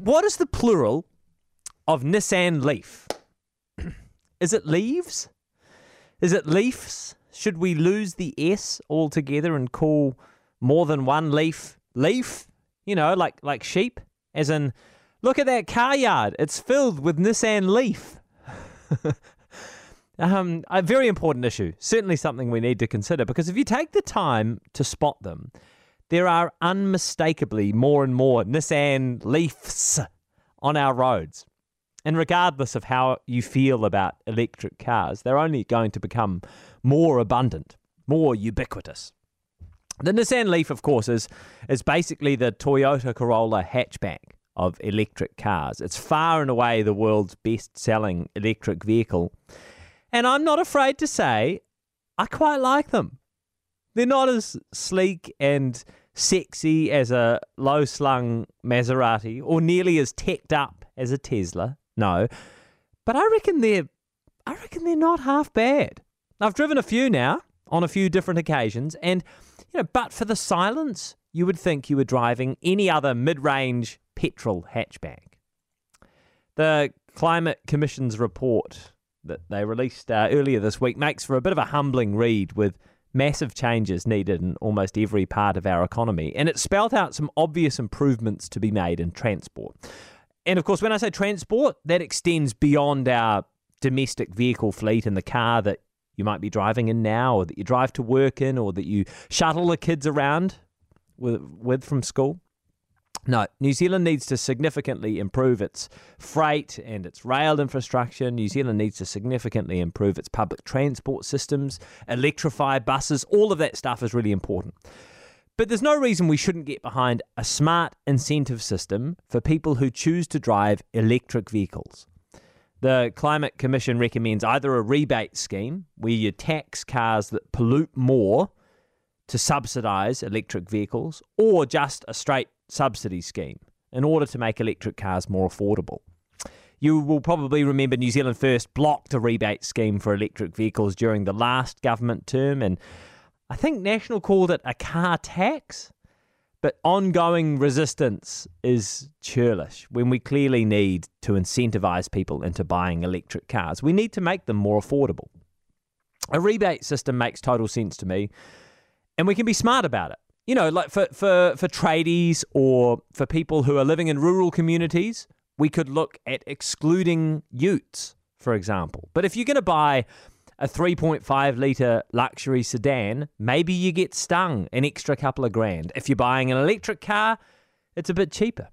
what is the plural of Nissan Leaf? is it leaves? Is it leafs? Should we lose the S altogether and call more than one leaf leaf? You know, like like sheep, as in, look at that car yard. It's filled with Nissan Leaf. um, a very important issue. Certainly something we need to consider because if you take the time to spot them, there are unmistakably more and more Nissan Leafs on our roads. And regardless of how you feel about electric cars, they're only going to become more abundant, more ubiquitous. The Nissan Leaf, of course, is, is basically the Toyota Corolla hatchback of electric cars. It's far and away the world's best selling electric vehicle. And I'm not afraid to say I quite like them. They're not as sleek and sexy as a low slung Maserati or nearly as teched up as a Tesla. No. But I reckon they're I reckon they're not half bad. I've driven a few now on a few different occasions and you know, but for the silence, you would think you were driving any other mid-range petrol hatchback. The Climate Commission's report that they released uh, earlier this week makes for a bit of a humbling read with massive changes needed in almost every part of our economy. And it spelled out some obvious improvements to be made in transport. And of course, when I say transport, that extends beyond our domestic vehicle fleet and the car that you might be driving in now, or that you drive to work in, or that you shuttle the kids around with, with from school. No, New Zealand needs to significantly improve its freight and its rail infrastructure. New Zealand needs to significantly improve its public transport systems, electrify buses. All of that stuff is really important. But there's no reason we shouldn't get behind a smart incentive system for people who choose to drive electric vehicles. The Climate Commission recommends either a rebate scheme where you tax cars that pollute more to subsidise electric vehicles, or just a straight subsidy scheme in order to make electric cars more affordable. You will probably remember New Zealand First blocked a rebate scheme for electric vehicles during the last government term, and I think National called it a car tax. But ongoing resistance is churlish when we clearly need to incentivise people into buying electric cars. We need to make them more affordable. A rebate system makes total sense to me, and we can be smart about it you know, like for, for, for tradies or for people who are living in rural communities, we could look at excluding utes, for example. But if you're going to buy a 3.5 litre luxury sedan, maybe you get stung an extra couple of grand. If you're buying an electric car, it's a bit cheaper.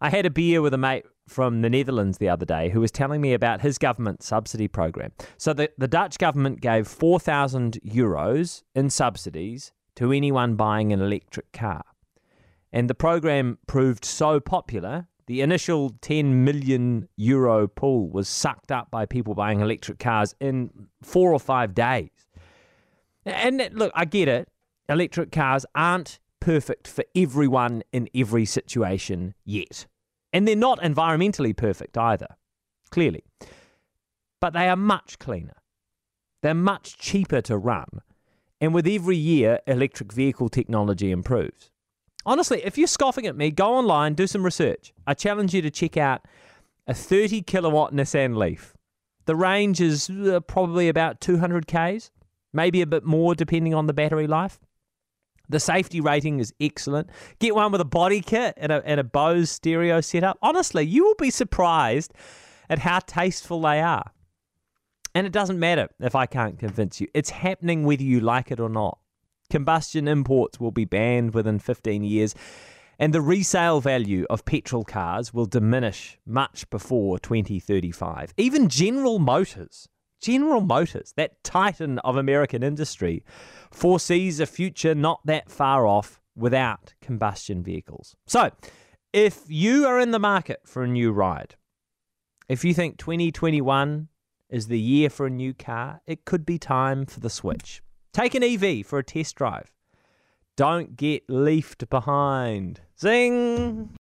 I had a beer with a mate from the Netherlands the other day who was telling me about his government subsidy program. So the, the Dutch government gave 4,000 euros in subsidies to anyone buying an electric car. And the program proved so popular, the initial 10 million euro pool was sucked up by people buying electric cars in four or five days. And look, I get it. Electric cars aren't perfect for everyone in every situation yet. And they're not environmentally perfect either, clearly. But they are much cleaner. They're much cheaper to run and with every year, electric vehicle technology improves. Honestly, if you're scoffing at me, go online, do some research. I challenge you to check out a 30 kilowatt Nissan Leaf. The range is uh, probably about 200 Ks, maybe a bit more depending on the battery life. The safety rating is excellent. Get one with a body kit and a, and a Bose stereo setup. Honestly, you will be surprised at how tasteful they are. And it doesn't matter if I can't convince you. It's happening whether you like it or not. Combustion imports will be banned within 15 years, and the resale value of petrol cars will diminish much before 2035. Even General Motors, General Motors, that titan of American industry, foresees a future not that far off without combustion vehicles. So, if you are in the market for a new ride, if you think 2021 is the year for a new car, it could be time for the switch. Take an EV for a test drive. Don't get leafed behind. Zing!